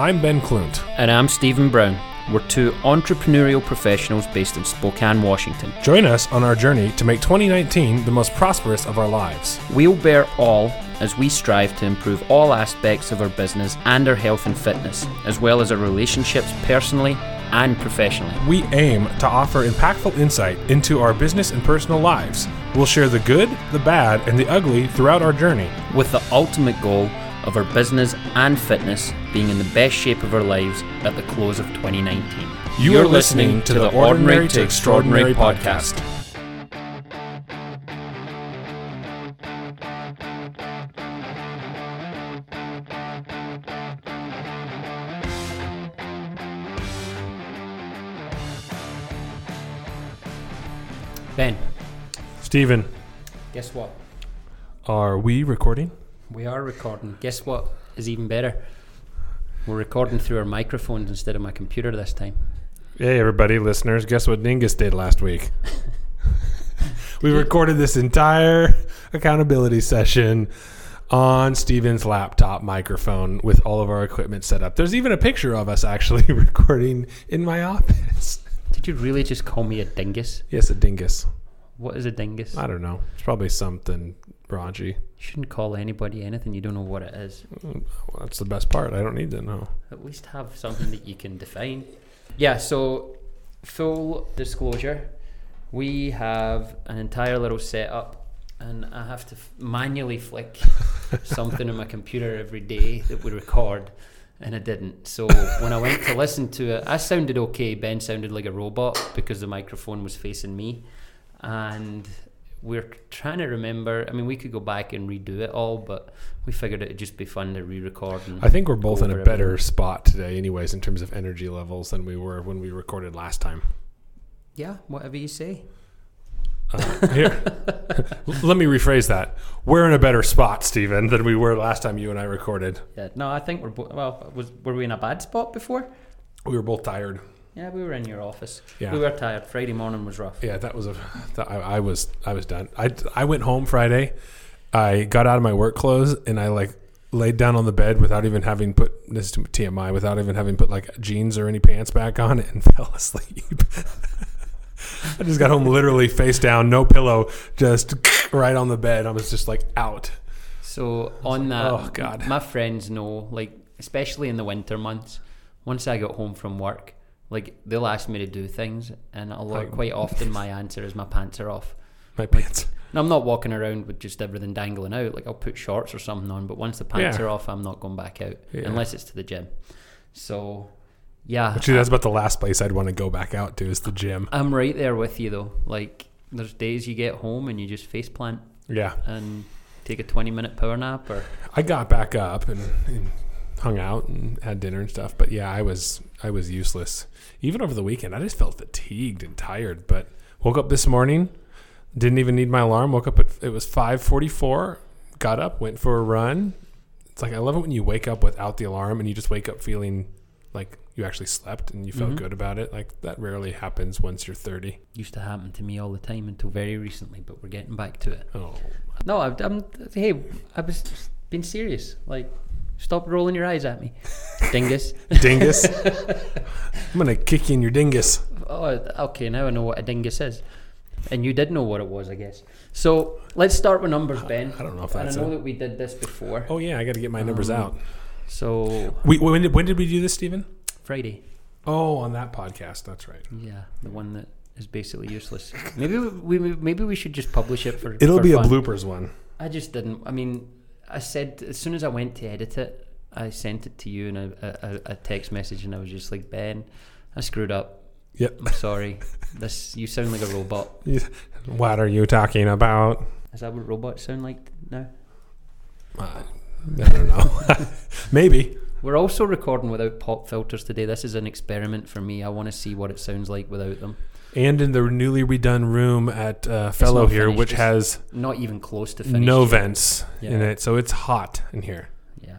I'm Ben Klunt. And I'm Stephen Brown. We're two entrepreneurial professionals based in Spokane, Washington. Join us on our journey to make 2019 the most prosperous of our lives. We'll bear all as we strive to improve all aspects of our business and our health and fitness, as well as our relationships personally and professionally. We aim to offer impactful insight into our business and personal lives. We'll share the good, the bad, and the ugly throughout our journey. With the ultimate goal of our business and fitness being in the best shape of our lives at the close of 2019. You are listening to the Ordinary to Extraordinary podcast. Ben, Stephen, guess what? are we recording? We are recording. Guess what is even better? We're recording through our microphones instead of my computer this time. Hey, everybody, listeners. Guess what Dingus did last week? we recorded this entire accountability session on Steven's laptop microphone with all of our equipment set up. There's even a picture of us actually recording in my office. Did you really just call me a dingus? Yes, a dingus. What is a dingus? I don't know. It's probably something raunchy. You shouldn't call anybody anything you don't know what it is. Well, that's the best part. I don't need to know. At least have something that you can define. Yeah, so full disclosure, we have an entire little setup, and I have to f- manually flick something on my computer every day that we record, and I didn't. So when I went to listen to it, I sounded okay. Ben sounded like a robot because the microphone was facing me, and we're trying to remember. I mean, we could go back and redo it all, but we figured it'd just be fun to re-record. And I think we're both in a better everything. spot today, anyways, in terms of energy levels than we were when we recorded last time. Yeah, whatever you say. Uh, here, let me rephrase that. We're in a better spot, Stephen, than we were last time you and I recorded. Yeah, no, I think we're bo- well. Was were we in a bad spot before? We were both tired. Yeah, we were in your office. Yeah. We were tired. Friday morning was rough. Yeah, that was a. That, I, I was. I was done. I I went home Friday. I got out of my work clothes and I like laid down on the bed without even having put this is TMI without even having put like jeans or any pants back on and fell asleep. I just got home literally face down, no pillow, just right on the bed. I was just like out. So on that, oh, God. my friends know, like especially in the winter months, once I got home from work, like they'll ask me to do things, and a lot, quite often my answer is my pants are off. My pants. And I'm not walking around with just everything dangling out. Like I'll put shorts or something on, but once the pants Yeah. are off, I'm not going back out Yeah. unless it's to the gym. So, yeah, Actually, that's about the last place I'd want to go back out to is the gym. I'm right there with you though. Like there's days you get home and you just face plant Yeah, and take a 20 minute power nap or I got back up and, and hung out and had dinner and stuff. But yeah, I was I was useless. Even over the weekend, I just felt fatigued and tired. But woke up this morning, didn't even need my alarm. Woke up at it was five forty four. Got up, went for a run. It's like I love it when you wake up without the alarm and you just wake up feeling like you actually slept and you felt Mhm. good about it. Like that rarely happens once you're thirty. used to happen to me all the time until very recently, but we're getting back to it. Oh, No, I, I'm hey, I was being serious. Like stop rolling your eyes at me, dingus. dingus! I'm gonna kick you in your dingus. Oh, okay, now I know what a dingus is. And you did know what it was, I guess. So let's start with numbers, Ben. I don't know if And I know a- that we did this before. Oh yeah, I got to get my numbers Um, out. So We, when, did, when did we do this, Stephen? Friday, Oh, on that podcast. That's right. yeah, the one that is basically useless. Maybe we, we maybe we should just publish it for. It'll for be fun. a bloopers one. I just didn't. I mean, I said as soon as I went to edit it, I sent it to you in a, a, a text message, and I was just like, Ben, I screwed up. Yep. I'm sorry. this you sound like a robot. What are you talking about? Is that what robots sound like now? Uh, I don't know. Maybe. We're also recording without pop filters today. This is an experiment for me. I want to see what it sounds like without them. And in the newly redone room at uh, Fellow here, finished. which It's has Not even close to finished. no vents in it, so it's hot in here. Yeah.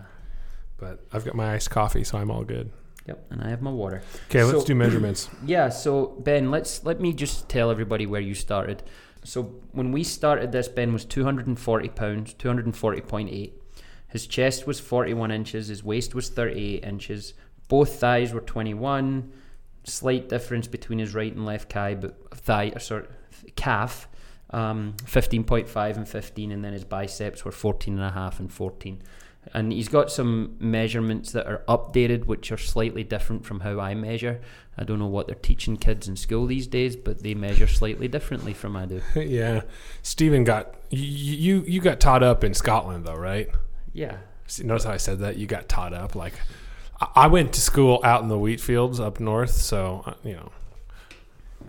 But I've got my iced coffee, so I'm all good. Yep. And I have my water. Okay, let's do measurements. Yeah, so Ben, let's let me just tell everybody where you started. So when we started this, Ben was 240 pounds, 240.8. His chest was 41 inches, his waist was 38 inches, Both thighs were 21. Slight difference between his right and left thigh, but thigh, uh, sorry, calf, um, 15.5 and 15, and then his biceps were 14 and a half and 14. And he's got some measurements that are updated, which are slightly different from how I measure. I don't know what they're teaching kids in school these days, but they measure slightly differently from I do. yeah, Stephen got you. You got taught up in Scotland though, right? Yeah. Notice how I said that? You got taught up. Like I- went to school out in the wheat fields up north, so uh, you know.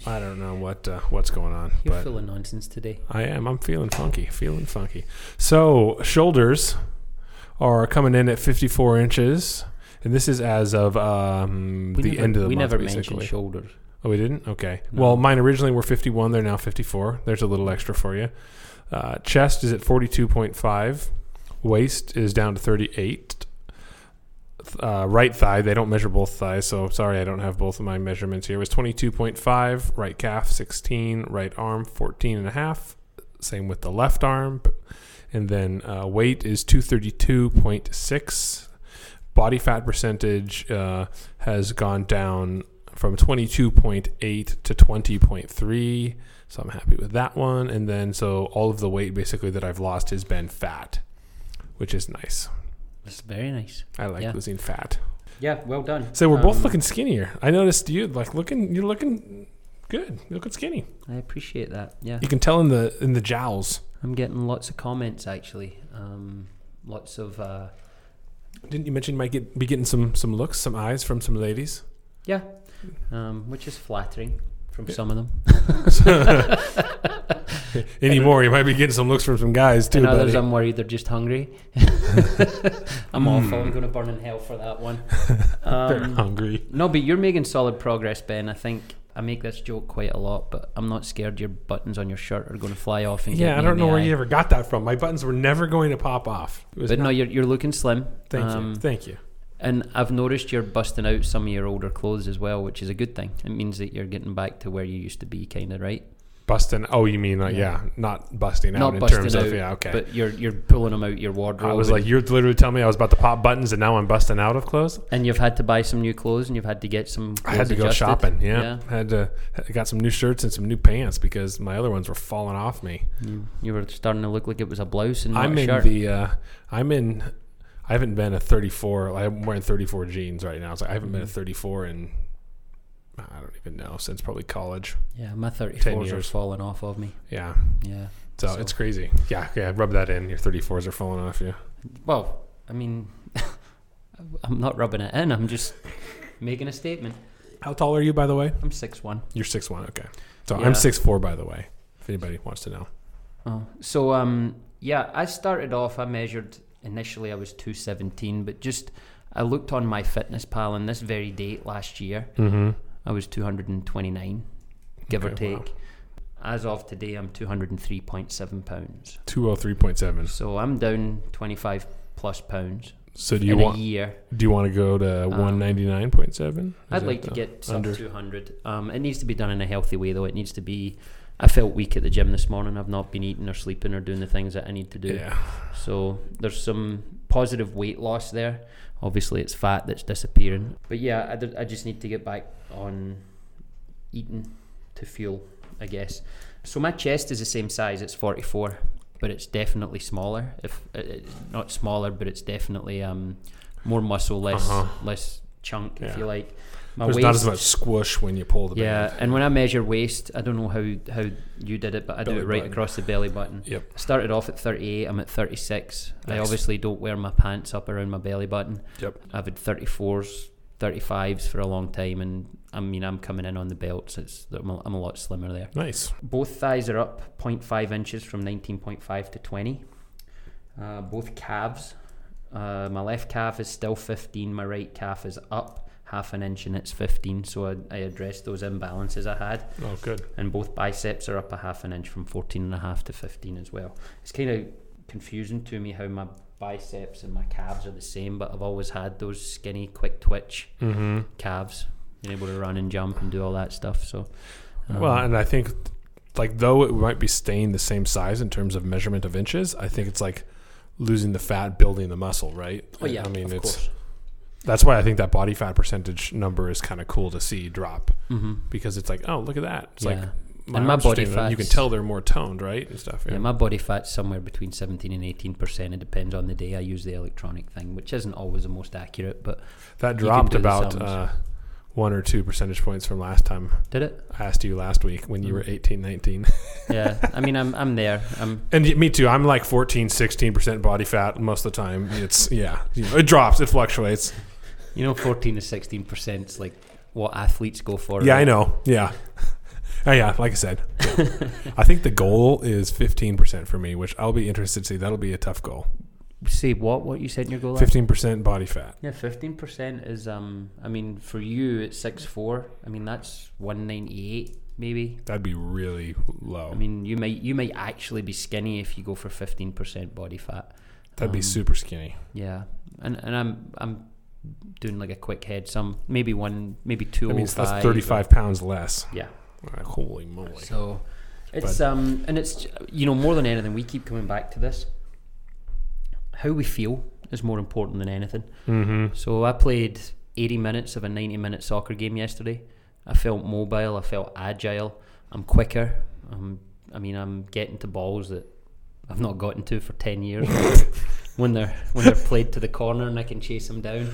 I don't know what uh, what's going on, You're of nonsense today. I am. I'm feeling funky. Feeling funky. So shoulders are coming in at 54 inches, and this is as of um, the never, end of the we month, never basically. mentioned shoulders. Oh, we didn't. Okay. No. Well, mine originally were 51. They're now 54. There's a little extra for you. Uh, chest is at 42.5. Waist is down to 38. Uh, right thigh, they don't measure both thighs, so sorry I don't have both of my measurements here. It was 22.5. Right calf 16. Right arm 14 and a half. Same with the left arm. And then uh, weight is 232.6. Body fat percentage uh, has gone down from 22.8 to 20.3. So I'm happy with that one. And then, so all of the weight basically that I've lost has been fat, which is nice. It's very nice. I like Yeah. losing fat. Yeah, well done. So we're both Um, looking skinnier. I noticed you like looking. You're looking good. You're looking skinny. I appreciate that. Yeah, You can tell in the in the jowls. I'm getting lots of comments actually. Um, lots of uh, Didn't you mention you might get be getting some some looks, some eyes from some ladies? yeah, um, which is flattering from Yeah. some of them. Anymore, you might be getting some looks from some guys too. and others, buddy. I'm worried they're just hungry. I'm awful. I'm going to burn in hell for that one. They're Um, hungry. no, but you're making solid progress, Ben. I think I make this joke quite a lot, but I'm not scared your buttons on your shirt are going to fly off and Yeah, I don't know where eye. you ever got that from. My buttons were never going to pop off. But no, you're you're looking slim. thank um, you, thank you. And I've noticed you're busting out some of your older clothes as well, which is a good thing. It means that you're getting back to where you used to be, kind of right. Busting. Oh, you mean like Yeah. yeah, not busting out Not in busting terms out, of yeah. Okay. But you're you're pulling them out your wardrobe. I was like, you're literally telling me I was about to pop buttons, and now I'm busting out of clothes. and you've had to buy some new clothes, and you've had to get some. I had to go shopping. Yeah. yeah. had to. I got some new shirts and some new pants because my other ones were falling off me. You, you were starting to look like it was a blouse and I'm in shirt. the. Uh, I'm in. I haven't been a 34. I'm wearing 34 jeans right now. So I haven't been a Mhm. 34 in. I don't even know since probably college. yeah, my 34s are falling off of me. Yeah. Yeah. So, So- it's crazy. Yeah. Yeah. Rub that in. Your 34s are falling off you. Well, I mean, I'm not rubbing it in. I'm just making a statement. How tall are you, by the way? I'm six one. You're six one. Okay. So Yeah. I'm six four, by the way. If anybody wants to know. Oh, so um, yeah, I started off. I measured initially. I was two seventeen, but just I looked on my fitness pal, and this very date last year, Mm-hmm. I was two hundred and twenty nine, give or Okay, wow. take. As of today, I'm two hundred and three point seven pounds. Two oh three point seven. So I'm down twenty five plus pounds So do you in want? a year. Do you want to go to Um, one ninety nine point seven? I'd like to get under? 200. Um, it needs to be done in a healthy way, though. It needs to be. I felt weak at the gym this morning. I've not been eating or sleeping or doing the things that I need to do. Yeah. So there's some positive weight loss there. Obviously, it's fat that's disappearing. But yeah, I, d- I just need to get back on eating to fuel, I guess. So my chest is the same size. It's 44, but it's definitely smaller. If uh, uh, not smaller, but it's definitely um, more muscle, less Uh-huh. less chunk, if you like. My There's waist, not as much squish when you pull the yeah, band. and when I measure waist, I don't know how how you did it, but I do Belly it right button. across the belly button. Yep. I started off at 38. I'm at 36. Nice. I obviously don't wear my pants up around my belly button. Yep. I've had 34s, 35s for a long time, and I mean I'm coming in on the belts. It's I'm a, I'm a lot slimmer there. Nice. Both thighs are up 0.5 inches from 19.5 to 20. Uh, both calves. Uh, my left calf is still 15. My right calf is up half an inch and it's 15. So I, I addressed those imbalances I had. Oh, good. And both biceps are up a half an inch from 14 and a half to 15 as well. It's kind of confusing to me how my biceps and my calves are the same, but I've always had those skinny, quick twitch Mm-hmm. calves, being able to run and jump and do all that stuff. So, um, well, and I think, like, though it might be staying the same size in terms of measurement of inches, I think it's like losing the fat, building the muscle, right? oh yeah, I mean, of it's course. That's why I think that body fat percentage number is kind of cool to see drop Mm-hmm. because it's like, oh, look at that. It's Yeah. like And my body up, You can tell they're more toned, right, and stuff. Yeah. Yeah. my body fat's somewhere between 17 and 18 percent. It depends on the day. I use the electronic thing, which isn't always the most accurate, but that dropped about uh, one or two percentage points from last time did it? I asked you last week when you Mm. were 18, 19. Yeah. I mean, I'm I'm there. I'm And me too. I'm like 14, 16% body fat most of the time. It's, yeah, you know, it drops, it fluctuates. You know, 14 to 16 percent is like what athletes go for. Yeah, I know. Yeah. Oh, yeah, like I said. I think the goal is 15% for me, which I'll be interested to see. That'll be a tough goal. Say what? What you said in your goal? last 15% body fat. Yeah, fifteen percent is um. I mean, for you at six four, I mean that's one ninety eight maybe. That'd be really low. I mean, you might you might actually be skinny if you go for fifteen percent body fat. That'd be um, super skinny. Yeah, and and I'm I'm doing like a quick head sum, maybe one, maybe two. That means that's oh five, 35 pounds less. Yeah. Like, holy moly. So it's um and it's you know more than anything we keep coming back to this. How we feel is more important than anything. Mm-hmm. So I played 80 minutes of a 90 minute soccer game yesterday. I felt mobile. I felt agile. I'm quicker. I'm, I mean, I'm getting to balls that I've not gotten to for 10 years. when they're when they're played to the corner and I can chase them down.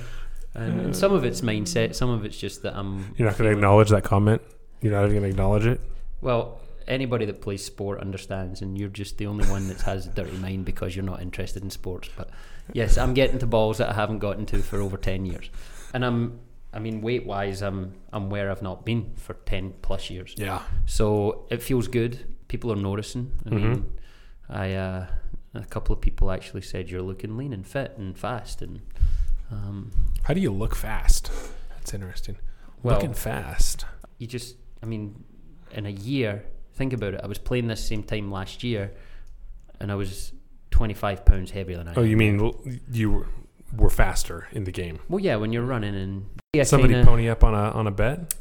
And, and some of it's mindset. Some of it's just that I'm. You're not going to acknowledge that comment? You're not even going to acknowledge it? Well, anybody that plays sport understands, and you're just the only one that has a dirty mind because you're not interested in sports. But yes, I'm getting to balls that I haven't gotten to for over ten years, and I'm. I mean, weight wise, I'm I'm where I've not been for ten plus years. Yeah. So it feels good. People are noticing. I Mhm. mean, I uh, a couple of people actually said you're looking lean and fit and fast, and um, How do you look fast? That's interesting. well, Looking fast. you just I mean in a year think about it I was playing this same time last year and I was 25 pounds heavier than I Oh, am you mean you were, were faster in the game? well yeah when you're running and yeah Somebody kinda- pony up on a on a bet?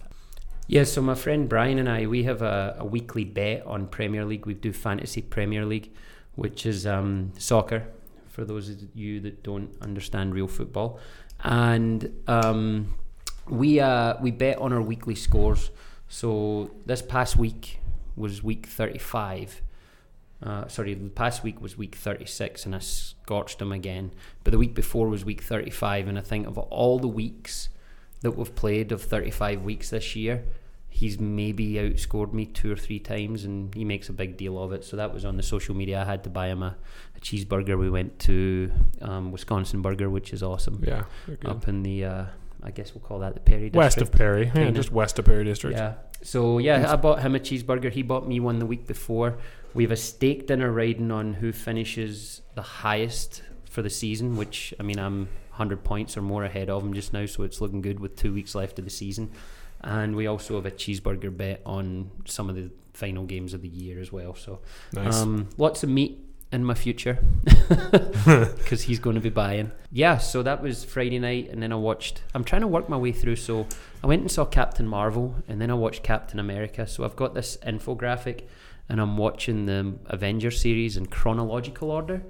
Yeah so my friend Brian and I we have a, a weekly bet on Premier League we do fantasy Premier League which is um, soccer for those of you that don't understand real football and um, we uh, we bet on our weekly scores so this past week was week 35 uh, sorry, the past week was week 36 and I scorched him again. But the week before was week 35. And I think of all the weeks that we've played of 35 weeks this year, he's maybe outscored me two or three times and he makes a big deal of it. So that was on the social media. I had to buy him a, a cheeseburger. We went to um, Wisconsin Burger, which is awesome. Yeah. Up in the, uh, I guess we'll call that the Perry district. West of Perry. Yeah, just west of Perry District. Yeah. So yeah, I bought him a cheeseburger. He bought me one the week before. We have a steak dinner riding on who finishes the highest for the season, which I mean I'm 100 points or more ahead of him just now, so it's looking good with two weeks left of the season. And we also have a cheeseburger bet on some of the final games of the year as well. So Nice. um, lots of meat in my future because he's going to be buying. Yeah, so that was Friday night, and then I watched. I'm trying to work my way through. So I went and saw Captain Marvel, and then I watched Captain America. So I've got this infographic, and I'm watching the Avengers series in chronological order,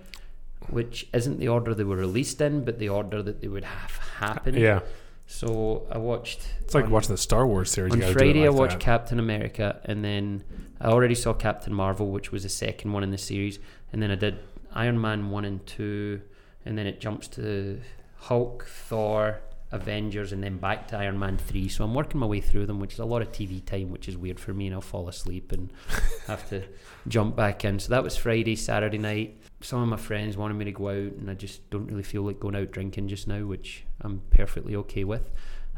which isn't the order they were released in, but the order that they would have happened. yeah. So I watched. It's like on- watching the Star Wars series. on Friday, I watched that. Captain America, and then I already saw Captain Marvel, which was the second one in the series, and then I did Iron Man one and two, and then it jumps to Hulk, Thor, Avengers, and then back to Iron Man three. So I'm working my way through them, which is a lot of TV time, which is weird for me, and I'll fall asleep and have to jump back in. So that was Friday, Saturday night. Some of my friends wanted me to go out, and I just don't really feel like going out drinking just now, which I'm perfectly okay with.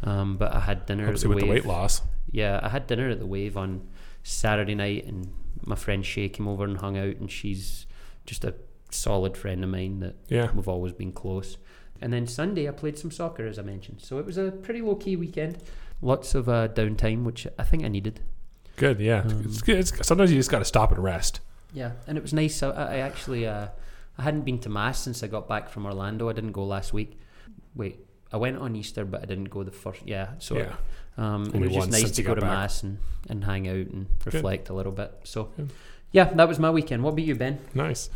Um, but I had dinner Helps at the with the Wave. weight loss. Yeah, I had dinner at the Wave on Saturday night, and my friend Shay came over and hung out, and she's just a solid friend of mine that Yeah. we've always been close. And then Sunday, I played some soccer, as I mentioned. So it was a pretty low key weekend. Lots of uh, downtime, which I think I needed. Good. Yeah. Um, it's good. It's, sometimes you just got to stop and rest. Yeah, and it was nice. I, I actually, uh, I hadn't been to mass since I got back from Orlando. I didn't go last week. Wait, I went on Easter, but I didn't go the first. Yeah, so yeah. Um, it was just nice to go to back. mass and, and hang out and reflect a little bit. So, Good. yeah, that was my weekend. What about you, Ben? Nice.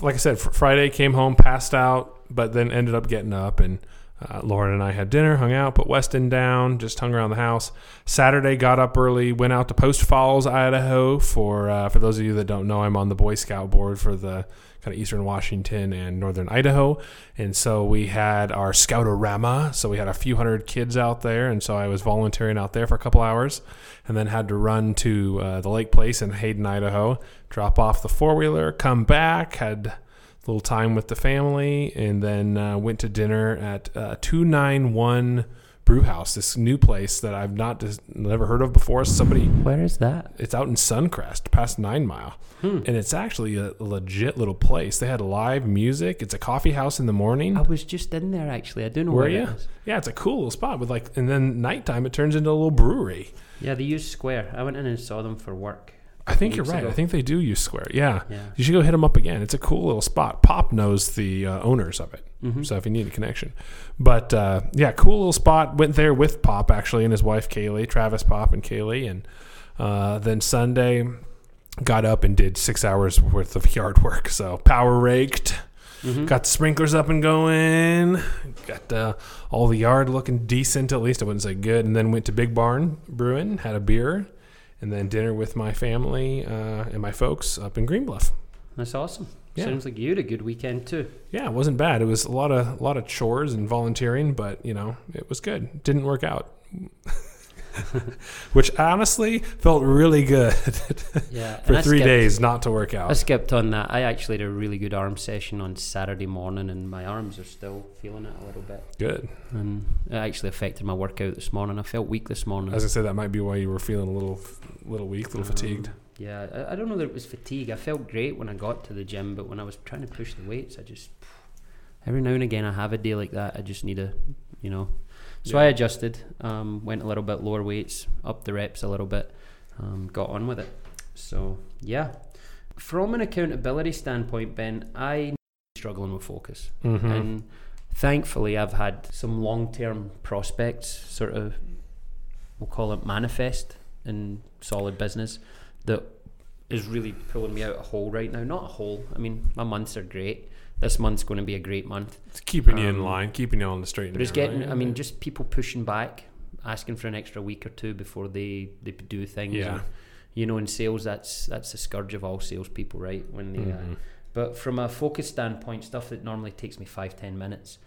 Like I said, fr- Friday came home, passed out, but then ended up getting up and Uh, Lauren and I had dinner, hung out, put Weston down, just hung around the house. Saturday, got up early, went out to Post Falls, Idaho. For uh, for those of you that don't know, I'm on the Boy Scout board for the kind of Eastern Washington and Northern Idaho, and so we had our Scoutorama. So we had a few hundred kids out there, and so I was volunteering out there for a couple hours, and then had to run to uh, the Lake Place in Hayden, Idaho, drop off the four wheeler, come back, had a little time with the family, and then uh, went to dinner at uh, 291 Brew House, this new place that I've not just never heard of before. Somebody, Where is that? it's out in Suncrest, past Nine Mile, and it's actually a legit little place. They had live music. It's a coffee house in the morning. I was just in there actually. I don't know Were where you? it. Yeah, it's a cool little spot with like, and then nighttime it turns into a little brewery. Yeah, they use Square. I went in and saw them for work. I think you're right. ago. I think they do use Square. Yeah. Yeah. You should go hit them up again. It's a cool little spot. Pop knows the uh, owners of it. Mhm. So if you need a connection. But uh, yeah, cool little spot. Went there with Pop actually and his wife Kaylee, Travis Pop and Kaylee. And uh, then Sunday got up and did six hours worth of yard work. So power raked, Mhm. got the sprinklers up and going, got uh, all the yard looking decent at least. I wouldn't say good. And then went to Big Barn Brewing, had a beer. And then dinner with my family uh, and my folks up in Green Bluff. That's awesome. Yeah. Sounds like you had a good weekend too. Yeah, it wasn't bad. It was a lot of a lot of chores and volunteering, but you know, it was good. Didn't work out. Which honestly felt really good Yeah. for three skipped- days not to work out. I skipped on that. I actually had a really good arm session on Saturday morning, and my arms are still feeling it a little bit. Good. And it actually affected my workout this morning. I felt weak this morning. As I said, that might be why you were feeling a little little weak, a little um, fatigued. Yeah, I, I don't know that it was fatigue. I felt great when I got to the gym, but when I was trying to push the weights, I just every now and again I have a day like that. I just need a, you know. So I adjusted, um, went a little bit lower weights, upped the reps a little bit, um, got on with it. So yeah, from an accountability standpoint, Ben, I struggling with focus. Mhm. And thankfully, I've had some long term prospects sort of, we'll call it manifest in solid business that is really pulling me out a hole right now. Not a hole, I mean, my months are great. This month's going to be a great month. It's keeping you in um, line, keeping you on the straight But it's getting, right? I mean, just people pushing back, asking for an extra week or two before they, they do things. Yeah. And, you know, in sales, that's that's the scourge of all salespeople, right? When they, uh, Mhm. but from a focus standpoint, stuff that normally takes me five, ten minutes,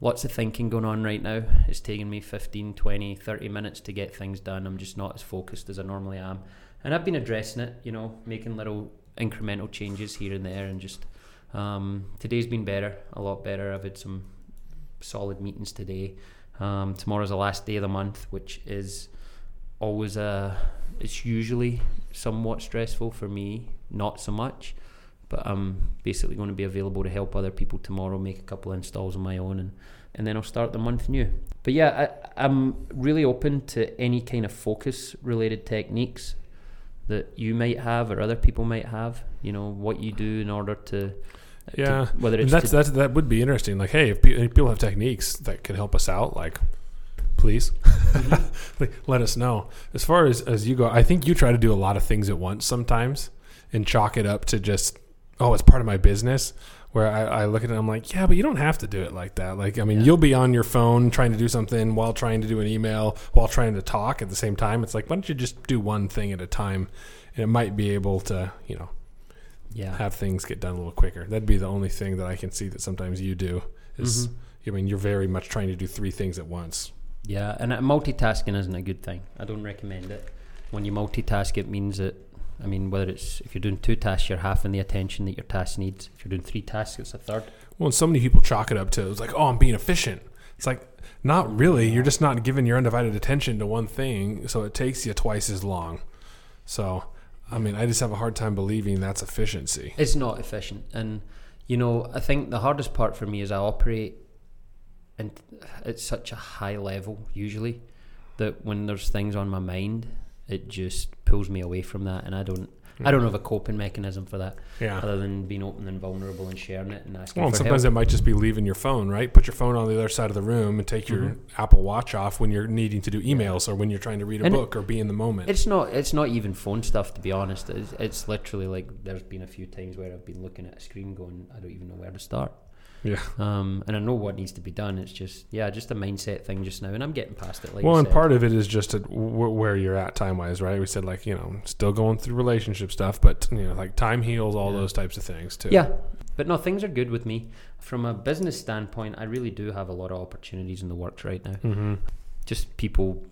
lots of thinking going on right now. It's taking me 15, 20, 30 minutes to get things done. I'm just not as focused as I normally am. And I've been addressing it, you know, making little incremental changes here and there. And just um, today's been better, a lot better. I've had some solid meetings today. Um, tomorrow's the last day of the month, which is always a, it's usually somewhat stressful for me, not so much but I'm basically going to be available to help other people tomorrow, make a couple installs on my own, and, and then I'll start the month new. But yeah, I, I'm really open to any kind of focus related techniques that you might have or other people might have. You know what you do in order to, to- Yeah. whether And that's to- that's that would be interesting. Like, hey, if, pe- if people have techniques that can help us out, like, please, Mm-hmm. let us know. As far as as you go, I think you try to do a lot of things at once sometimes, and chalk it up to just, oh, it's part of my business. Where I, I look at it, I'm like, yeah, but you don't have to do it like that. Like, I mean, Yeah. you'll be on your phone trying to do something while trying to do an email, while trying to talk at the same time. It's like, why don't you just do one thing at a time? And it might be able to, you know, yeah, have things get done a little quicker. That'd be the only thing that I can see that sometimes you do is Mhm. I mean you're very much trying to do three things at once. yeah, and uh, multitasking isn't a good thing. I don't recommend it. When you multitask, it means that. I mean, whether it's if you're doing two tasks, you're halving the attention that your task needs. If you're doing three tasks, it's a third. Well, and so many people chalk it up to it's like, oh, I'm being efficient. It's like not really. You're just not giving your undivided attention to one thing, so it takes you twice as long. So, I mean, I just have a hard time believing that's efficiency. It's not efficient, and you know, I think the hardest part for me is I operate, and at such a high level usually, that when there's things on my mind, it just pulls me away from that, and I don't, I don't have a coping mechanism for that Yeah. other than being open and vulnerable and sharing it and asking Well, and for sometimes help. it might just be leaving your phone, right? Put your phone on the other side of the room and take your Mhm. Apple Watch off when you're needing to do emails or when you're trying to read a And book or be in the moment. It's not. It's not even phone stuff, to be honest. It's, it's literally like there's been a few times where I've been looking at a screen, going, I don't even know where to start. Yeah. Um, and I know what needs to be done. It's just yeah, just a mindset thing just now, and I'm getting past it. Like well, and said. part of it is just at wh- where you're at time wise, right? We said like you know still going through relationship stuff, but you know like time heals all Yeah. those types of things too. Yeah, but no, things are good with me. From a business standpoint, I really do have a lot of opportunities in the works right now. Mm-hmm. Just people,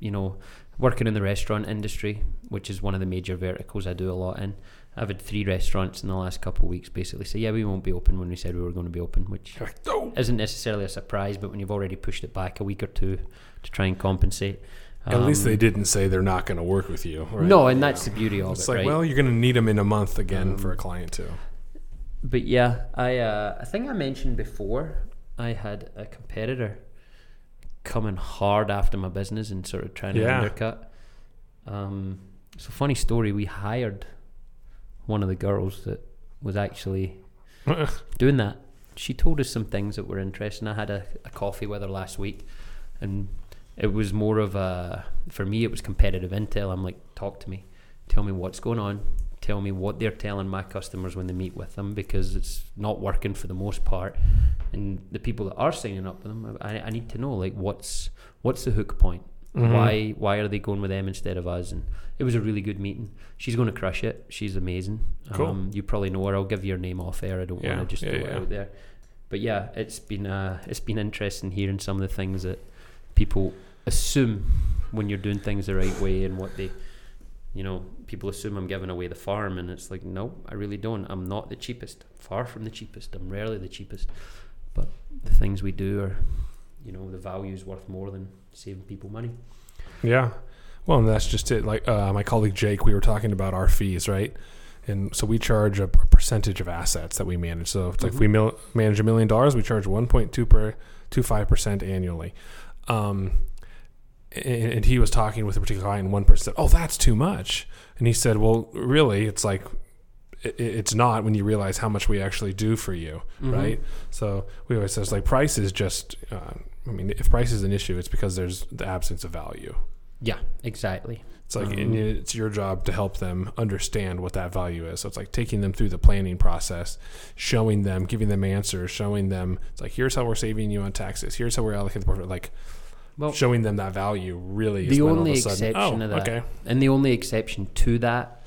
you know, working in the restaurant industry, which is one of the major verticals I do a lot in. I've had three restaurants in the last couple of weeks basically say, yeah, we won't be open when we said we were going to be open, which isn't necessarily a surprise, but when you've already pushed it back a week or two to try and compensate. At least um, they didn't say they're not going to work with you. Right? No, and that's the beauty of It's it, like, right? well, you're going to need them in a month again Um, for a client too. But yeah, I uh, I think I mentioned before I had a competitor coming hard after my business and sort of trying to Yeah. undercut. Um, so funny story. We hired one of the girls that was actually doing that. She told us some things that were interesting. I had a, a coffee with her last week, and it was more of a for me. It was competitive intel. I'm like, talk to me, tell me what's going on, tell me what they're telling my customers when they meet with them because it's not working for the most part. And the people that are signing up with them, I, I need to know like what's what's the hook point. Mhm. Why why are they going with them instead of us? And it was a really good meeting. She's going to crush it. She's amazing. Cool. Um, you probably know her. I'll give your name off air. I don't Yeah, want to just yeah, throw yeah. it out there. But yeah, it's been uh, it's been interesting hearing some of the things that people assume when you're doing things the right way and what they, you know, people assume I'm giving away the farm, and it's like no, I really don't. I'm not the cheapest. Far from the cheapest. I'm rarely the cheapest. But the things we do are, you know, the value is worth more than saving people money. Yeah. Well, and that's just it. Like uh, my colleague Jake, we were talking about our fees, right? And so we charge a percentage of assets that we manage. So it's like if we mil- manage a million dollars, we charge 1.2 per 25 percent annually. Um, and he was talking with a particular client, and one person said, "Oh, that's too much." And he said, "Well, really, it's like it, it's not when you realize how much we actually do for you, Mhm. right?" So we always says like price is just. Uh, I mean, if price is an issue, it's because there's the absence of value. Yeah, exactly. It's like Um, it's your job to help them understand what that value is. So it's like taking them through the planning process, showing them, giving them answers, showing them. It's like here's how we're saving you on taxes. Here's how we're allocating the portfolio. Like Well, showing them that value really is the only a sudden, exception oh, of that okay, And the only exception to that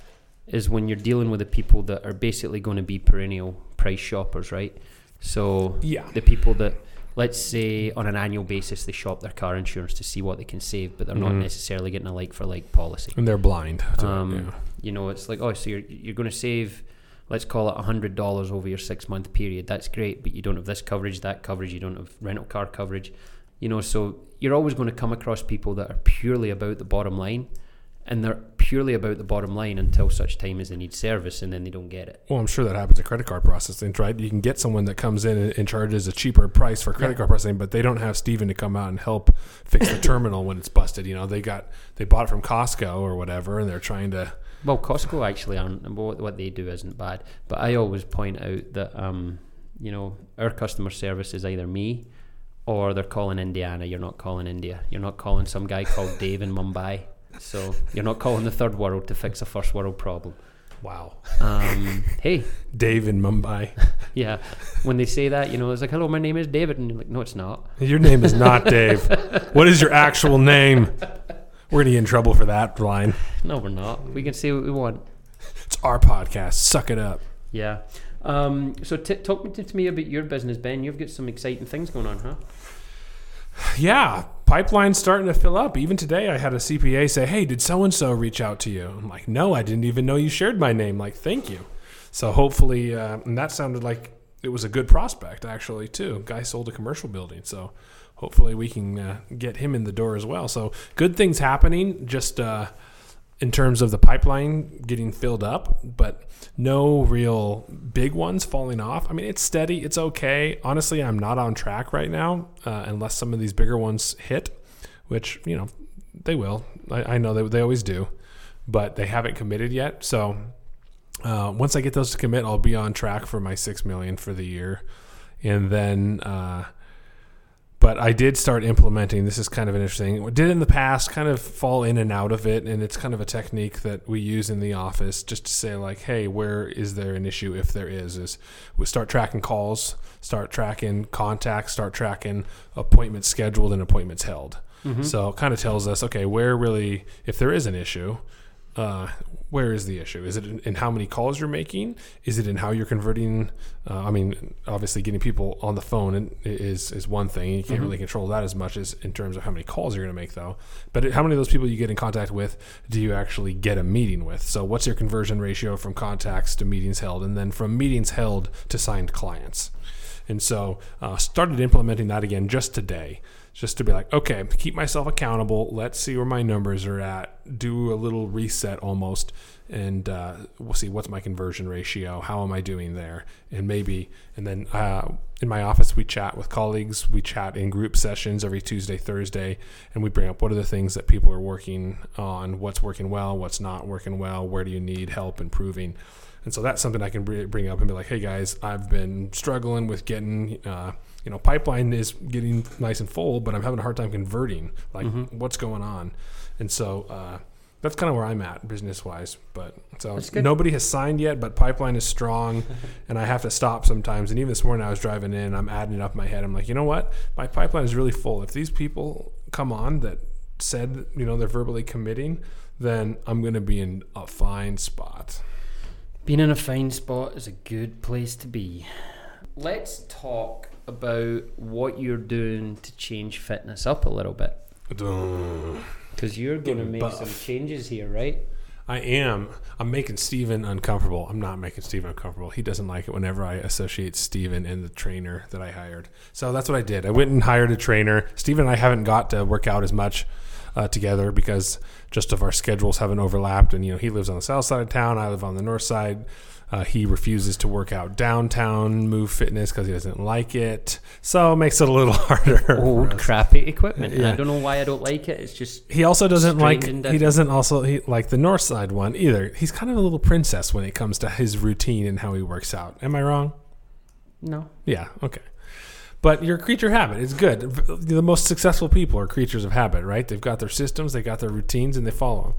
is when you're dealing with the people that are basically going to be perennial price shoppers, right? So yeah, the people that, let's say, on an annual basis, they shop their car insurance to see what they can save, but they're not Mhm. necessarily getting a like for like policy. and they're blind. To Um, it, yeah. You know, it's like, oh, so you're you're going to save, let's call it hundred dollars over your six month period. That's great, but you don't have this coverage, that coverage. You don't have rental car coverage. You know, so you're always going to come across people that are purely about the bottom line, and they're purely about the bottom line until such time as they need service, and then they don't get it. Well, I'm sure that happens at credit card processing, right? You can get someone that comes in and, and charges a cheaper price for credit Yeah. card processing, but they don't have Steven to come out and help fix the terminal when it's busted. You know, they got they bought it from Costco or whatever, and they're trying to. Well, Costco actually aren't. What what they do isn't bad, but I always point out that um, you know, our customer service is either me, or they're calling Indiana. You're not calling India. You're not calling some guy called Dave in Mumbai. So you're not calling the third world to fix a first world problem. Wow, Um, hey, Dave in Mumbai. yeah. When they say that, you know, it's like, "Hello, my name is David," and you're like, "No, it's not." Your name is not Dave. What is your actual name? We're gonna get in trouble for that line. No, we're not. We can say what we want. It's our podcast. Suck it up. Yeah. Um, so t- talk to, to me about your business, Ben. You've got some exciting things going on, huh? Yeah, pipeline's starting to fill up. Even today, I had a CPA say, "Hey, did so and so reach out to you?" I'm like, "No, I didn't even know you shared my name." Like, thank you. So hopefully, uh, and that sounded like it was a good prospect actually too. Guy sold a commercial building, so hopefully we can uh, get him in the door as well. So good things happening. Just uh, in terms of the pipeline getting filled up, but no real big ones falling off. I mean, it's steady, it's okay. Honestly, I'm not on track right now uh, unless some of these bigger ones hit, which, you know, they will. I, I know they, they always do, but they haven't committed yet. So uh, once I get those to commit, I'll be on track for my six million for the year, and then uh, but I did start implementing. This is kind of an interesting. Did in the past kind of fall in and out of it, and it's kind of a technique that we use in the office just to say like, hey, where is there an issue? If there is, is we start tracking calls, start tracking contacts, start tracking appointments scheduled and appointments held. Mm-hmm. So it kind of tells us, okay, where really, if there is an issue, uh, where is the issue? Is it in, in, how many calls you're making? Is it in how you're converting? Uh, I mean, obviously, getting people on the phone is is one thing. You can't mm-hmm. really control that as much as in terms of how many calls you're going to make, though. But how many of those people you get in contact with do you actually get a meeting with? So, what's your conversion ratio from contacts to meetings held, and then from meetings held to signed clients? And so, uh, started implementing that again just today just to be like, okay, keep myself accountable. Let's see where my numbers are at. Do a little reset almost, and uh, we'll see what's my conversion ratio. How am I doing there? And maybe, and then uh, in my office, we chat with colleagues. We chat in group sessions every Tuesday, Thursday, and we bring up what are the things that people are working on, what's working well, what's not working well, where do you need help improving. And so that's something I can bring up and be like, hey guys, I've been struggling with getting. Uh, you know, pipeline is getting nice and full, but I'm having a hard time converting. Like, mm-hmm. what's going on? And so uh, that's kind of where I'm at business wise. But so nobody has signed yet, but pipeline is strong, and I have to stop sometimes. And even this morning, I was driving in, I'm adding it up in my head. I'm like, you know what? My pipeline is really full. If these people come on that said, you know, they're verbally committing, then I'm going to be in a fine spot. Being in a fine spot is a good place to be. Let's talk about what you're doing to change fitness up a little bit. Because you're going to make buff. some changes here, right? I am. I'm making Steven uncomfortable. I'm not making Steven uncomfortable. He doesn't like it whenever I associate Steven and the trainer that I hired. So that's what I did. I went and hired a trainer. Steven and I haven't got to work out as much uh, together because just of our schedules haven't overlapped. And, you know, he lives on the south side of town. I live on the north side. Uh, he refuses to work out downtown Move Fitness because he doesn't like it. So it makes it a little harder. Old crappy equipment. Yeah. I don't know why I don't like it. It's just he also doesn't like he doesn't also he, like the North Side one either. He's kind of a little princess when it comes to his routine and how he works out. Am I wrong? No. Yeah. Okay. But your creature habit is good. The most successful people are creatures of habit, right? They've got their systems, they got their routines, and they follow them.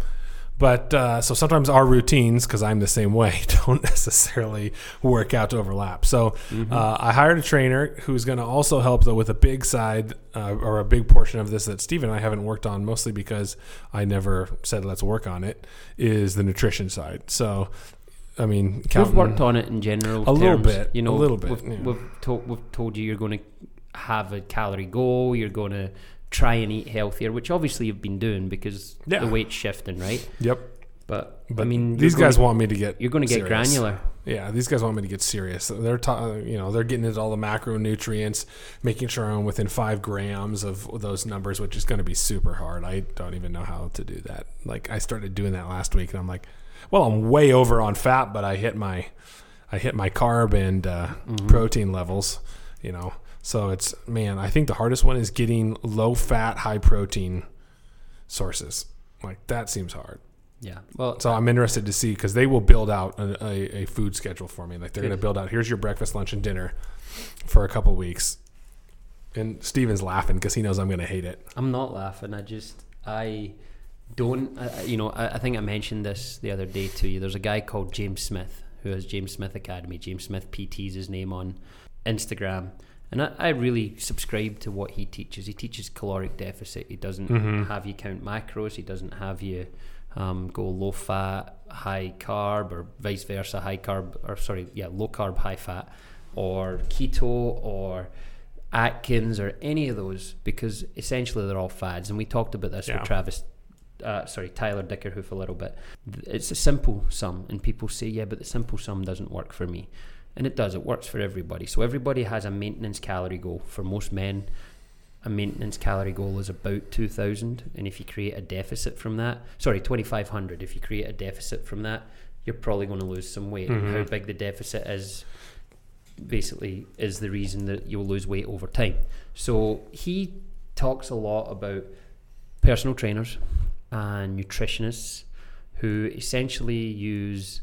But uh, so sometimes our routines, because I'm the same way, don't necessarily work out to overlap. So mm-hmm. uh, I hired a trainer who's going to also help though with a big side uh, or a big portion of this that Steve and I haven't worked on, mostly because I never said let's work on it. Is the nutrition side. So I mean, we've worked on it in general. A terms. little bit, you know, a little bit. We've, yeah. we've, told, we've told you you're going to have a calorie goal. You're going to try and eat healthier, which obviously you've been doing because yeah. the weight's shifting, right? Yep. But, but I mean, these guys want me to get. You're going to get granular. Yeah, these guys want me to get serious. They're, ta- you know, they're getting into all the macronutrients, making sure I'm within five grams of those numbers, which is going to be super hard. I don't even know how to do that. Like I started doing that last week, and I'm like, well, I'm way over on fat, but I hit my, I hit my carb and uh, mm-hmm. protein levels. You know, so it's man, I think the hardest one is getting low fat, high protein sources. Like that seems hard. Yeah. Well, so I'm interested to see because they will build out a, a, a, food schedule for me. Like they're going to build out here's your breakfast, lunch, and dinner for a couple weeks. And Steven's laughing because he knows I'm going to hate it. I'm not laughing. I just I don't. you know, I, I think I mentioned this the other day to you. There's a guy called James Smith who has James Smith Academy. James Smith PT's his name on Instagram and I, I, really subscribe to what he teaches. He teaches caloric deficit. He doesn't mm-hmm. have you count macros. He doesn't have you um, go low fat, high carb, or vice versa, high carb, or sorry, yeah, low carb, high fat, or keto, or Atkins, or any of those, because essentially they're all fads. And we talked about this yeah. with Travis uh, sorry, Tyler Dickerhoof a little bit. It's a simple sum, and people say, yeah, but the simple sum doesn't work for me. And it does, it works for everybody. So everybody has a maintenance calorie goal. For most men, a maintenance calorie goal is about 2000 and if you create a deficit from that sorry 2500 if you create a deficit from that you're probably going to lose some weight mm-hmm. how big the deficit is basically is the reason that you'll lose weight over time so he talks a lot about personal trainers and nutritionists who essentially use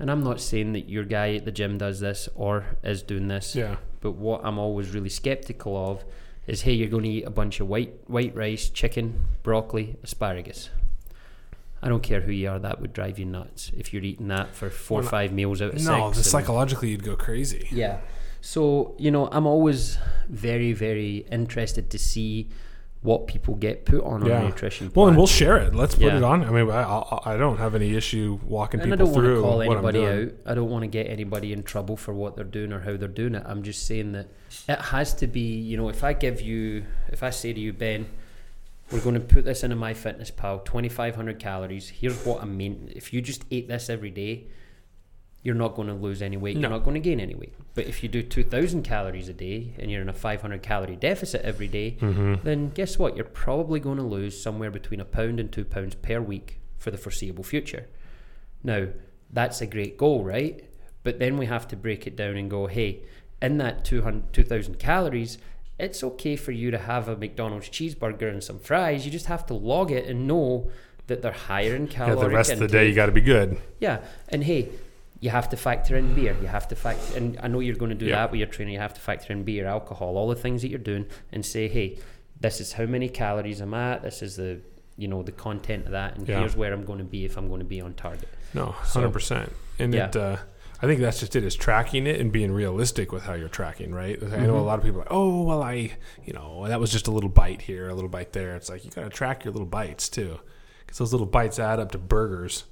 and I'm not saying that your guy at the gym does this or is doing this, Yeah. but what I'm always really skeptical of is hey, you're going to eat a bunch of white white rice, chicken, broccoli, asparagus. I don't care who you are, that would drive you nuts if you're eating that for four or Well, five meals out of No, six. and- psychologically you'd go crazy. yeah. So, you know, I'm always very, very interested to see what people get put on Yeah. a nutrition plan. Well, and we'll share it. Let's put Yeah. it on. I mean, I, I, I don't have any issue walking and I people don't want through to call anybody out. I don't want to get anybody in trouble for what they're doing or how they're doing it. I'm just saying that it has to be, you know, if I give you, if I say to you, Ben, we're going to put this into MyFitnessPal, 2,500 calories. Here's what I mean. If you just ate this every day, you're not going to lose any weight. No. You're not going to gain any weight. But if you do 2,000 calories a day and you're in a 500 calorie deficit every day, Mm-hmm. then guess what? You're probably going to lose somewhere between a pound and two pounds per week for the foreseeable future. Now, that's a great goal, right? But then we have to break it down and go, hey, in that 200 2,000 calories, it's okay for you to have a McDonald's cheeseburger and some fries. You just have to log it and know that they're higher in Yeah, caloric the rest of the day you intake. got to be good. Yeah, and hey, you have to factor in beer. You have to factor, and I know you're going to do Yeah. that with your training. You have to factor in beer, alcohol, all the things that you're doing, and say, hey, this is how many calories I'm at. This is the you know the content of that, and Yeah. here's where I'm going to be if I'm going to be on target. No, So- hundred percent. And Yeah. it, uh, I think that's just it is tracking it and being realistic with how you're tracking. Right. I know a Mhm. lot of people are like, oh well, I you know that was just a little bite here, a little bite there. It's like you got to track your little bites too, because those little bites add up to burgers.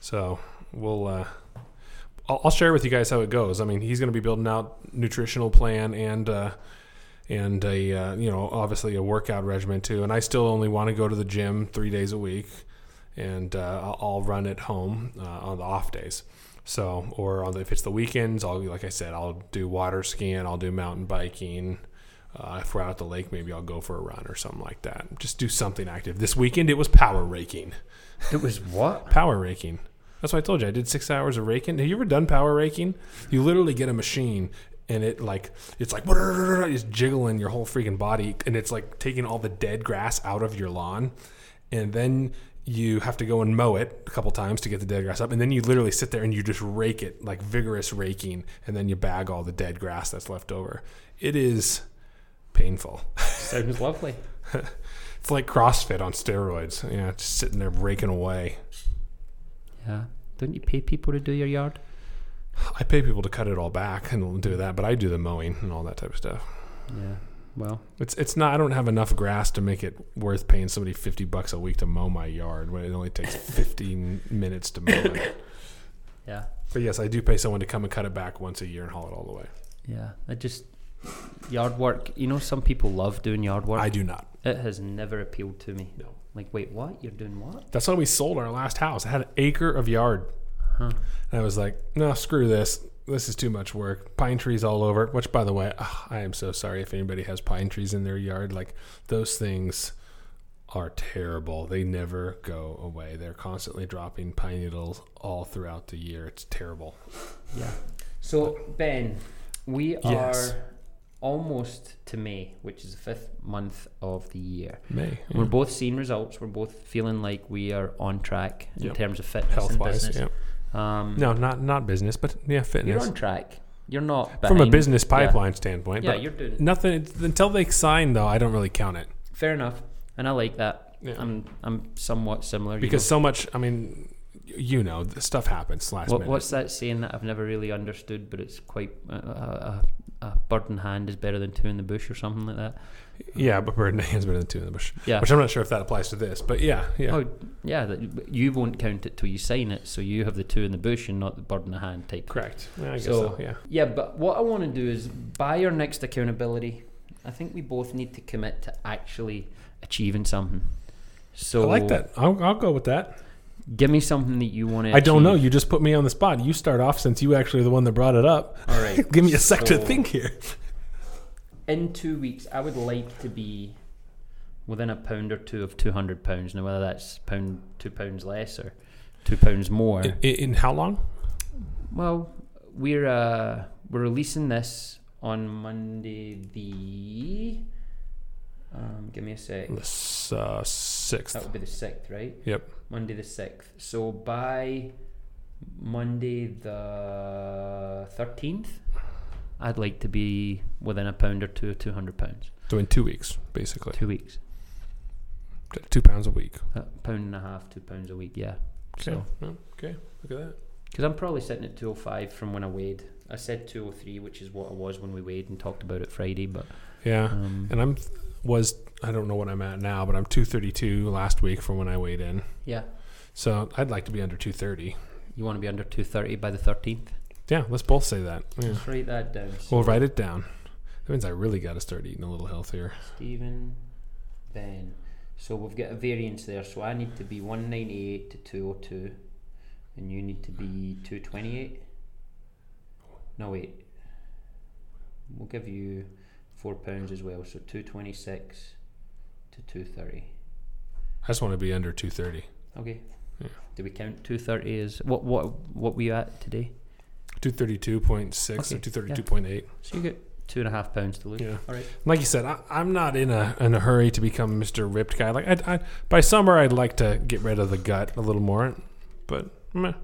So we'll. Uh, I'll, I'll share with you guys how it goes. I mean, he's going to be building out nutritional plan and uh, and a uh, you know obviously a workout regimen too. And I still only want to go to the gym three days a week, and uh, I'll, run at home uh, on the off days. So or on the, if it's the weekends, I'll like I said, I'll do water skiing, I'll do mountain biking. Uh, if we're out at the lake, maybe I'll go for a run or something like that. Just do something active. This weekend it was power raking. It was what? Power raking. That's why I told you I did six hours of raking. Have you ever done power raking? You literally get a machine and it like it's like it's jiggling your whole freaking body and it's like taking all the dead grass out of your lawn and then you have to go and mow it a couple times to get the dead grass up and then you literally sit there and you just rake it like vigorous raking and then you bag all the dead grass that's left over. It is painful. Sounds lovely. It's like CrossFit on steroids. Yeah, just sitting there raking away. Yeah. Don't you pay people to do your yard? I pay people to cut it all back and do that, but I do the mowing and all that type of stuff. Yeah. Well, It's it's not. I don't have enough grass to make it worth paying somebody fifty bucks a week to mow my yard when it only takes fifteen minutes to mow it. yeah. But yes, I do pay someone to come and cut it back once a year and haul it all the way. Yeah. I just yard work. You know, some people love doing yard work. I do not. it has never appealed to me. No. Like, wait, what? You're doing what? That's why we sold our last house. It had an acre of yard, Huh. and I was like, no, screw this. This is too much work. Pine trees all over. Which, by the way, ugh, I am so sorry if anybody has pine trees in their yard. Like those things are terrible. They never go away. They're constantly dropping pine needles all throughout the year. It's terrible. Yeah. So Ben, we Yes. are almost to May, which is the fifth month of the year. May We're both seeing results. We're both feeling like we are on track in Yep. terms of fitness health and wise. business. Yeah. Um, No, not not business, but yeah, fitness. you're on track. You're not From a behind. business Yeah. pipeline standpoint, Yeah, but you're doing nothing until they sign though. I don't really count it fair enough, and I like that. Yeah. I'm I'm somewhat similar you because know. so much. I mean, you know, the stuff happens last What, minute. what's that saying that I've never really understood, but it's quite uh, a, a, a bird in hand is better than two in the bush or something like that. Yeah, but bird in the is better than two in the bush. Yeah. Which I'm not sure if that applies to this, but yeah, yeah. Oh, yeah. That, you won't count it till you sign it, so you have the two in the bush and not the bird in the hand type. Correct. Yeah, I guess So- so. Yeah. Yeah, but what I want to do is by our next accountability, I think we both need to commit to actually achieving something. So I like that. I'll, I'll go with that. Give me something that you want to. I don't know. You just put me on the spot. You start off since you actually are the one that brought it up. All right. Give me a sec to think here. in two weeks, I would like to be within a pound or two of two hundred pounds. Now, whether that's pound two pounds less or two pounds more. In, in how long? well, we're uh, we're releasing this on Monday. The um, give me a sec. The s- uh, sixth. That would be the sixth, right? Yep. Monday the sixth. So by Monday the thirteenth, I'd like to be within a pound or two of two hundred pounds. So in two weeks, basically, Two weeks, two pounds a week. a pound and a half, two pounds a week. Yeah. Okay. So okay. Look at that. because I'm probably sitting at two oh five from when I weighed. I said two oh three, which is what I was when we weighed and talked about it Friday. But Yeah. um, And I'm was I don't know what I'm at now, but I'm 232 last week from when I weighed in. yeah, So I'd like to be under 230. you want to be under two thirty by the thirteenth. Yeah, let's both say that. Yeah. Let's write that down. We'll write it down. That means I really got to start eating a little healthier. Stephen, Ben. So we've got a variance there. So I need to be 198 to 202, and you need to be 228. No, wait. We'll give you four pounds as well. So 226 to 230. I just want to be under 230. Okay. Yeah. Do we count 230 as what? What? What were you at today? 232.6 Okay, or 232.8. So you get two and a half pounds to lose. Yeah. All right. Like you said, I, I'm not in a in a hurry to become Mr. Ripped guy. Like I, I, by summer, I'd like to get rid of the gut a little more, but meh.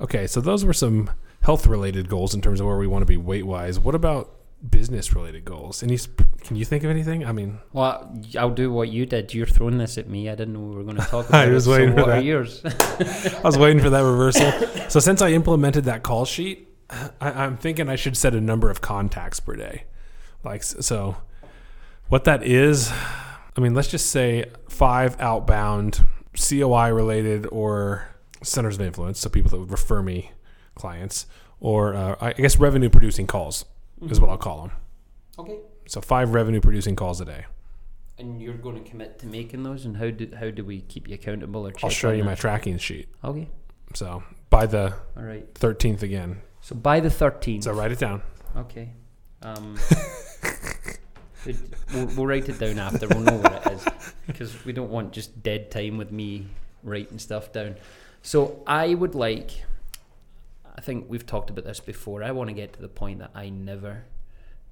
okay. So those were some health related goals in terms of where we want to be weight wise. What about business related goals? Any? sp- Can you think of anything? I mean, Well, I'll do what you did. You're throwing this at me. I didn't know we were going to talk about I was it. waiting so for what are yours? I was waiting for that reversal. So since I implemented that call sheet, I, I'm thinking I should set a number of contacts per day. Like so, what that is, I mean, let's just say five outbound COI related or centers of influence, so people that would refer me clients, or uh, I guess revenue producing calls is what I'll call them. Okay. So five revenue producing calls a day. And you're going to commit to making those, and how do how do we keep you accountable or? Check I'll show you my tracking sheet. Okay. So by the All right. 13th again. So by the 13th. So write it down. Okay. Um, we'll, we'll write it down after. We'll know what it is because we don't want just dead time with me writing stuff down. So I would like. I think we've talked about this before. I want to get to the point that I never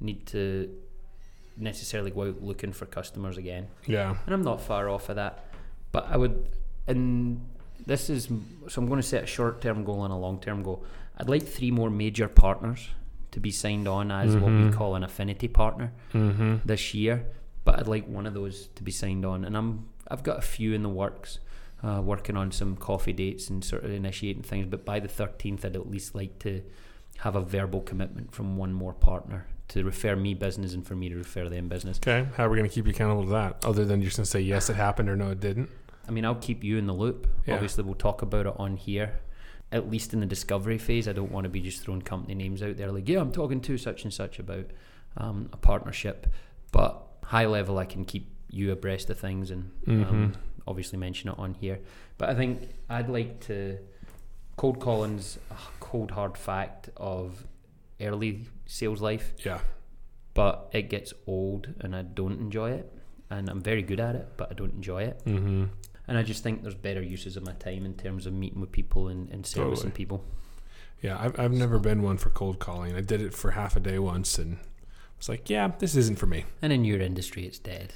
need to necessarily go out looking for customers again Yeah. and I'm not far off of that. But I would, and this is so I'm going to set a short-term goal and a long-term goal. I'd like three more major partners to be signed on as what we Mhm. call an affinity partner Mm-hmm. this year. But I'd like one of those to be signed on, and I'm I've got a few in the works, uh, working on some coffee dates and sort of initiating things. But by the 13th, I'd at least like to have a verbal commitment from one more partner to refer me business and for me to refer them business. Okay, how are we going to keep you accountable to that? Other than you're just going to say yes, it happened, or no, it didn't. I mean, I'll keep you in the loop. Yeah. Obviously, we'll talk about it on here. At least in the discovery phase, I don't want to be just throwing company names out there like, yeah, I'm talking to such and such about um, a partnership. But high level, I can keep you abreast of things and um, Mhm. Obviously mention it on here. But I think I'd like to. Cold calling's a cold hard fact of early sales life, Yeah, but it gets old and I don't enjoy it. And I'm very good at it, but I don't enjoy it. mm-hmm. And I just think there's better uses of my time in terms of meeting with people and, and servicing Totally. people. yeah. I've I've never been one for cold calling. I did it for half a day once, and was like, yeah, this isn't for me. And in your industry, it's dead.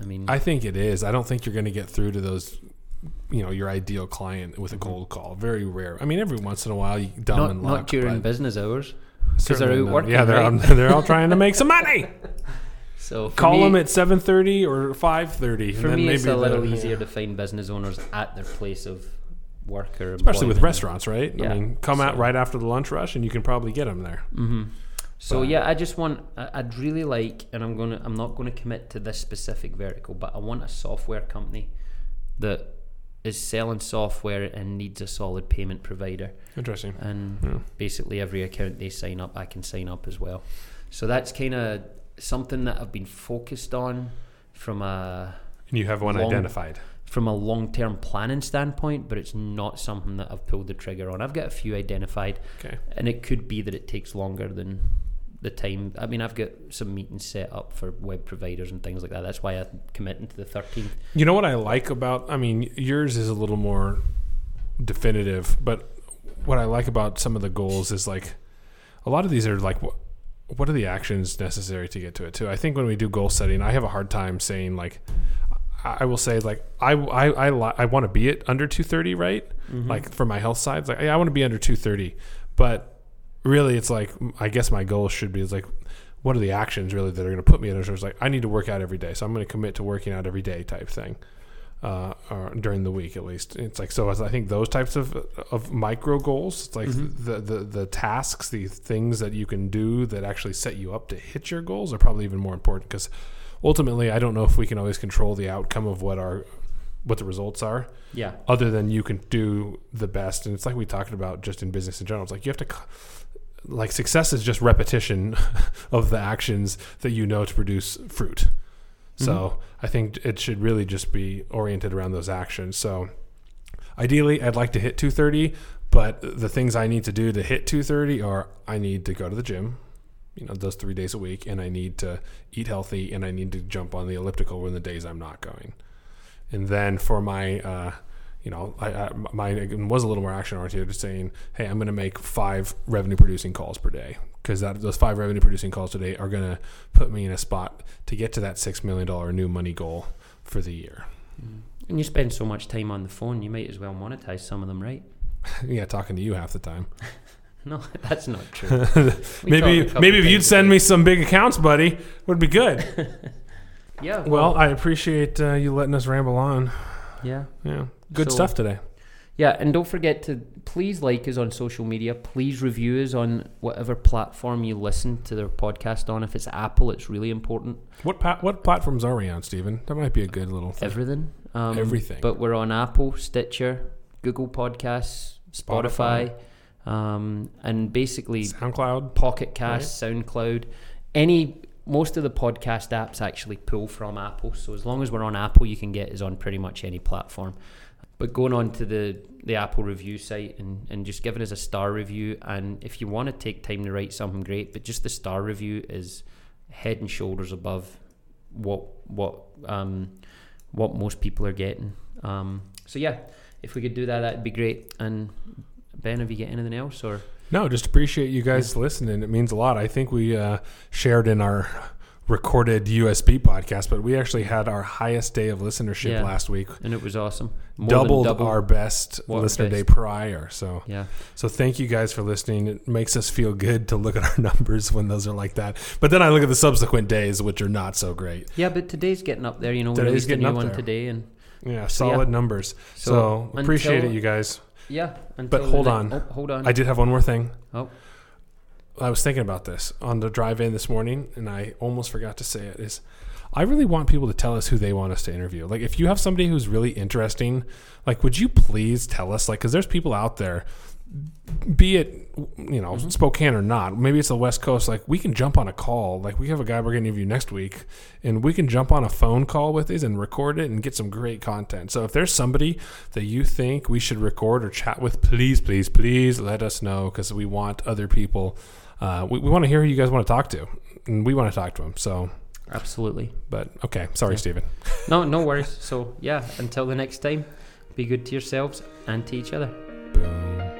I mean, I think it is. I don't think you're going to get through to those, you know, your ideal client with a Mhm. cold call. Very rare. I mean, every once in a while, you dumb not, and not during business hours. 'cause they're out working, Yeah, they're right? all, they're all trying to make some money. So Call me, them at seven thirty or five thirty. For me, it's a little easier to find business owners at their place of work or especially with restaurants, right? Yeah. I mean, come out right after the lunch rush, and you can probably get them there. hmm So But- yeah, I just want. I'd really like, and I'm gonna. I'm not gonna commit to this specific vertical, but I want a software company that is selling software and needs a solid payment provider. Interesting. And Yeah. basically, every account they sign up, I can sign up as well. So that's kind of something that I've been focused on from a And you have one Long- identified. from a long term planning standpoint, but it's not something that I've pulled the trigger on. I've got a few identified, Okay. and it could be that it takes longer than the time. I mean, I've got some meetings set up for web providers and things like that. That's why I'm committing to the 13th. You know what I like about? I mean, yours is a little more definitive, but what I like about some of the goals is like a lot of these are like what what are the actions necessary to get to it too. I think when we do goal setting, I have a hard time saying like I will say like I I I, li- I want to be at under 230, right? Mhm. Like for my health side, like yeah, I want to be under 230, but really it's like I guess my goal should be is like what are the actions really that are going to put me in? So it's like I need to work out every day, so I'm going to commit to working out every day type thing. Uh, or during the week at least, it's like so. As I think those types of of micro goals, it's like Mhm. the, the the tasks, the things that you can do that actually set you up to hit your goals are probably even more important because ultimately, I don't know if we can always control the outcome of what our what the results are yeah, other than you can do the best and it's like we talked about just in business in general it's like you have to like success is just repetition of the actions that you know to produce fruit. So i think it should really just be oriented around those actions. So ideally i'd like to hit 230 but the things i need to do to hit 230 are i need to go to the gym you know those three days a week and i need to eat healthy and i need to jump on the elliptical when the days i'm not going. And then for my uh, you know I, I, mine was a little more action oriented just saying hey i'm going to make five revenue producing calls per day because that those five revenue producing calls today are going to put me in a spot to get to that six million dollar new money goal for the year and you spend so much time on the phone, you might as well monetize some of them, right? yeah talking to you half the time No, that's not true. Maybe talk a couple maybe if you'd send me some big accounts buddy would be good Yeah. well i appreciate uh, you letting us ramble on yeah. yeah good So- stuff today Yeah, and don't forget to please like us on social media. Please review us on whatever platform you listen to their podcast on. If it's Apple, it's really important. what pa- what platforms are we on Stephen? that might be a good little thing. Everything. Um, Everything. But we're on Apple, Stitcher, Google Podcasts, Spotify, um, and basically soundcloud Pocket Cast, SoundCloud, any. Most of the podcast apps actually pull from Apple, so as long as we're on Apple, you can get us on pretty much any platform. But going on to the, the Apple review site and, and just giving us a star review, and if you want to take time to write something great, but just the star review is head and shoulders above what what um, what most people are getting. Um, so yeah, if we could do that, that'd be great. And Ben, have you got anything else or? No, just appreciate you guys listening. It means a lot. I think we uh, shared in our recorded USB podcast, but we actually had our highest day of listenership Yeah. last week. and it was awesome. More Doubled double. our best listener day prior. So, yeah. so thank you guys for listening. It makes us feel good to look at our numbers when those are like that. But then I look at the subsequent days, which are not so great. Yeah, but today's getting up there. You know, we released a new one there. today, and Yeah, So, yeah. solid numbers. So, So, appreciate it, you guys. Yeah. But hold on. Oh, hold on. I did have one more thing. Oh. I was thinking about this on the drive in this morning, and I almost forgot to say it. Is I really want people to tell us who they want us to interview. Like, if you have somebody who's really interesting, like, would you please tell us? Like, because there's people out there, be it you know Spokane or not. Maybe it's the West Coast. Like, we can jump on a call. Like, we have a guy we're going to interview next week, and we can jump on a phone call with these and record it and get some great content. So, if there's somebody that you think we should record or chat with, please, please, please let us know because we want other people. Uh, we, we want to hear who you guys want to talk to, and we want to talk to them. So, Absolutely. but okay, sorry, Yeah. Stephen. No, no worries. So yeah, until the next time, be good to yourselves and to each other. Boom.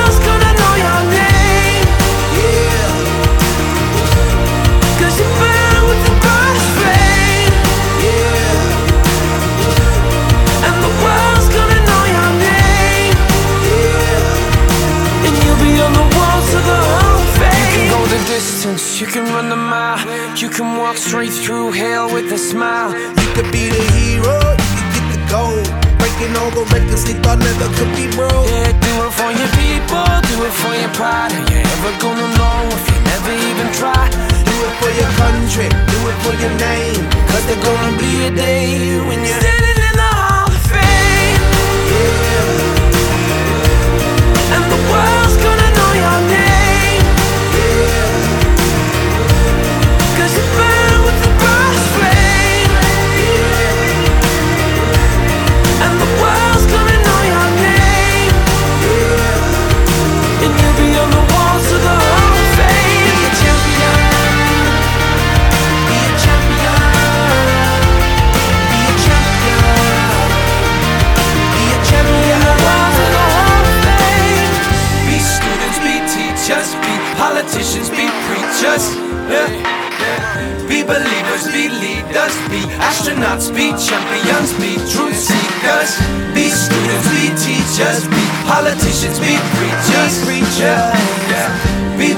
distance, you can run the mile. You can walk straight through hell with a smile. You could be the hero, you could get the gold. Breaking all the records they thought never could be broke. Yeah, do it for your people, do it for your pride. Are you ever gonna know if you never even try? Do it for your country, do it for your name. Cause there's gonna be a day when you're standing in the hall of fame. Yeah. And the world's gonna know your name.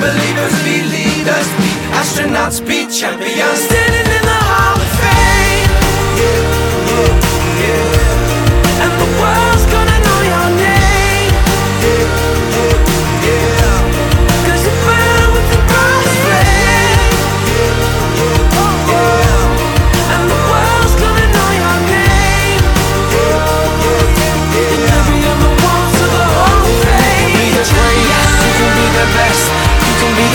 Believers, be leaders, be astronauts, be champions.